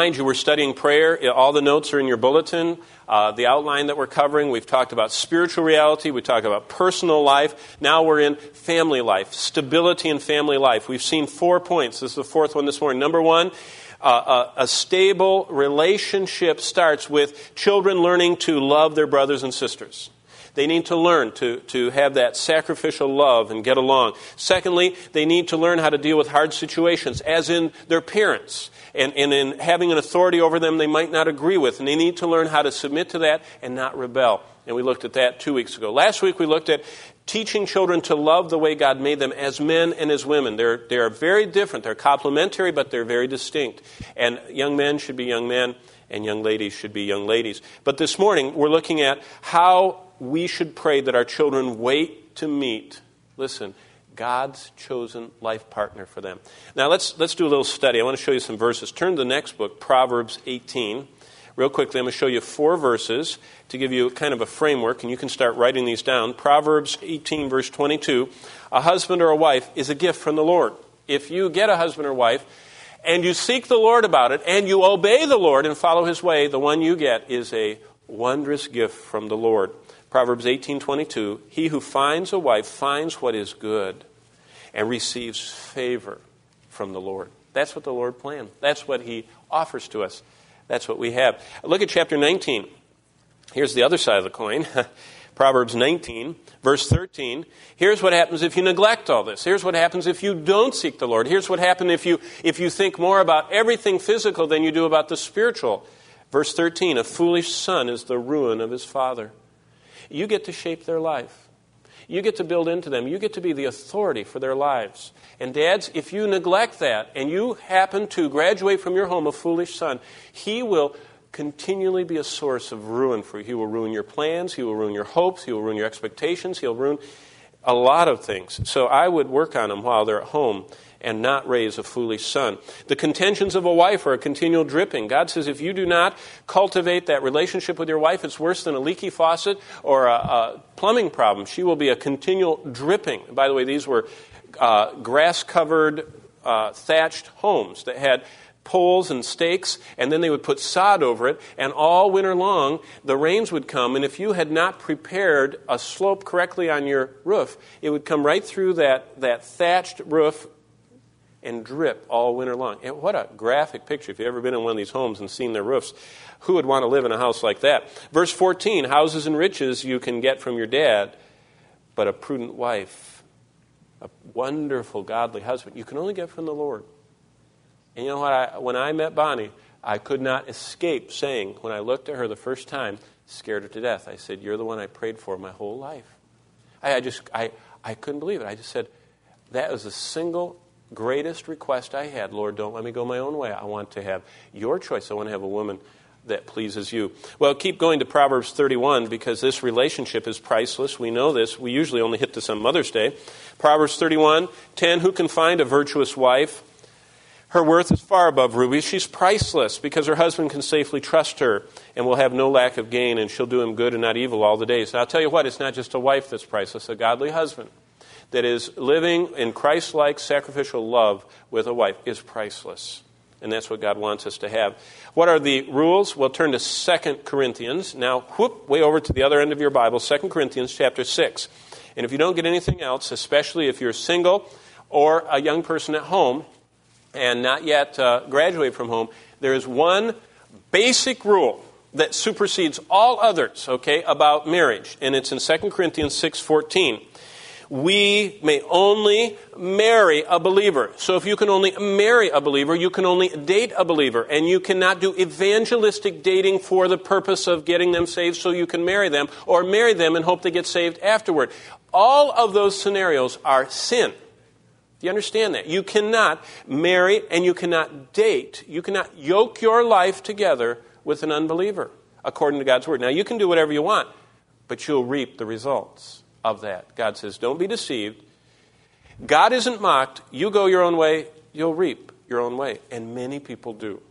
You, we're studying prayer. All the notes are in your bulletin. Uh, the outline that we're covering, we've talked about spiritual reality, we talked about personal life. Now we're in family life, stability in family life. We've seen four points. This is the fourth one this morning. Number one, uh, a, a stable relationship starts with children learning to love their brothers and sisters. They need to learn to, to have that sacrificial love and get along. Secondly, they need to learn how to deal with hard situations, as in their parents and, and in having an authority over them they might not agree with. And they need to learn how to submit to that and not rebel. And we looked at that two weeks ago. Last week we looked at teaching children to love the way God made them as men and as women. They're, they are very different. They're complementary, but they're very distinct. And young men should be young men, and young ladies should be young ladies. But this morning we're looking at how we should pray that our children wait to meet. Listen, God's chosen life partner for them. Now, let's, let's do a little study. I want to show you some verses. Turn to the next book, Proverbs 18. Real quickly, I'm going to show you four verses to give you kind of a framework, and you can start writing these down. Proverbs 18, verse 22 A husband or a wife is a gift from the Lord. If you get a husband or wife, and you seek the Lord about it, and you obey the Lord and follow his way, the one you get is a wondrous gift from the Lord. Proverbs 18:22 He who finds a wife finds what is good and receives favor from the Lord. That's what the Lord planned. That's what He offers to us. That's what we have. Look at chapter 19. Here's the other side of the coin. Proverbs 19, verse 13. Here's what happens if you neglect all this. Here's what happens if you don't seek the Lord. Here's what happens if you, if you think more about everything physical than you do about the spiritual. Verse 13 A foolish son is the ruin of his father. You get to shape their life. You get to build into them. You get to be the authority for their lives. And dads, if you neglect that and you happen to graduate from your home a foolish son, he will continually be a source of ruin for you. He will ruin your plans, he will ruin your hopes, he will ruin your expectations, he'll ruin a lot of things. So I would work on them while they're at home and not raise a foolish son. The contentions of a wife are a continual dripping. God says if you do not cultivate that relationship with your wife, it's worse than a leaky faucet or a, a plumbing problem. She will be a continual dripping. By the way, these were uh, grass covered, uh, thatched homes that had poles and stakes, and then they would put sod over it, and all winter long the rains would come, and if you had not prepared a slope correctly on your roof, it would come right through that, that thatched roof and drip all winter long. And what a graphic picture. If you've ever been in one of these homes and seen their roofs, who would want to live in a house like that? Verse 14 Houses and riches you can get from your dad, but a prudent wife, a wonderful, godly husband, you can only get from the Lord. And you know what? I, when I met Bonnie, I could not escape saying, when I looked at her the first time, scared her to death, I said, You're the one I prayed for my whole life. I, I just, I, I couldn't believe it. I just said, That was the single greatest request I had. Lord, don't let me go my own way. I want to have your choice. I want to have a woman that pleases you. Well, keep going to Proverbs 31 because this relationship is priceless. We know this. We usually only hit this on Mother's Day. Proverbs 31 10 Who can find a virtuous wife? Her worth is far above rubies. She's priceless because her husband can safely trust her and will have no lack of gain, and she'll do him good and not evil all the days. I'll tell you what, it's not just a wife that's priceless, a godly husband that is living in Christ like sacrificial love with a wife is priceless. And that's what God wants us to have. What are the rules? We'll turn to 2 Corinthians. Now, whoop, way over to the other end of your Bible, 2 Corinthians chapter 6. And if you don't get anything else, especially if you're single or a young person at home and not yet uh, graduate from home, there is one basic rule that supersedes all others, okay, about marriage. And it's in 2 Corinthians 6.14 we may only marry a believer. So if you can only marry a believer, you can only date a believer. And you cannot do evangelistic dating for the purpose of getting them saved so you can marry them, or marry them and hope they get saved afterward. All of those scenarios are sin. Do you understand that? You cannot marry and you cannot date. You cannot yoke your life together with an unbeliever, according to God's word. Now, you can do whatever you want, but you'll reap the results of that. God says, Don't be deceived. God isn't mocked. You go your own way, you'll reap your own way. And many people do.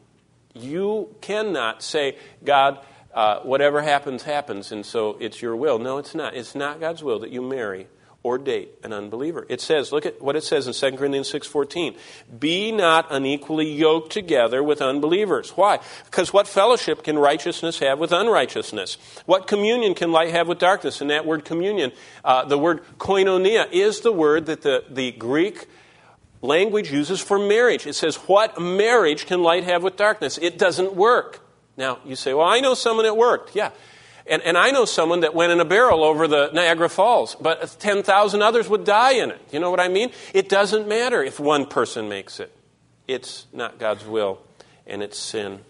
You cannot say, God, uh, whatever happens, happens, and so it's your will. No, it's not. It's not God's will that you marry or date an unbeliever. It says, look at what it says in 2 Corinthians 6:14. Be not unequally yoked together with unbelievers. Why? Because what fellowship can righteousness have with unrighteousness? What communion can light have with darkness? And that word communion, uh, the word koinonia, is the word that the, the Greek language uses for marriage. It says, What marriage can light have with darkness? It doesn't work. Now, you say, Well, I know someone that worked. Yeah. And, and I know someone that went in a barrel over the Niagara Falls, but 10,000 others would die in it. You know what I mean? It doesn't matter if one person makes it, it's not God's will, and it's sin.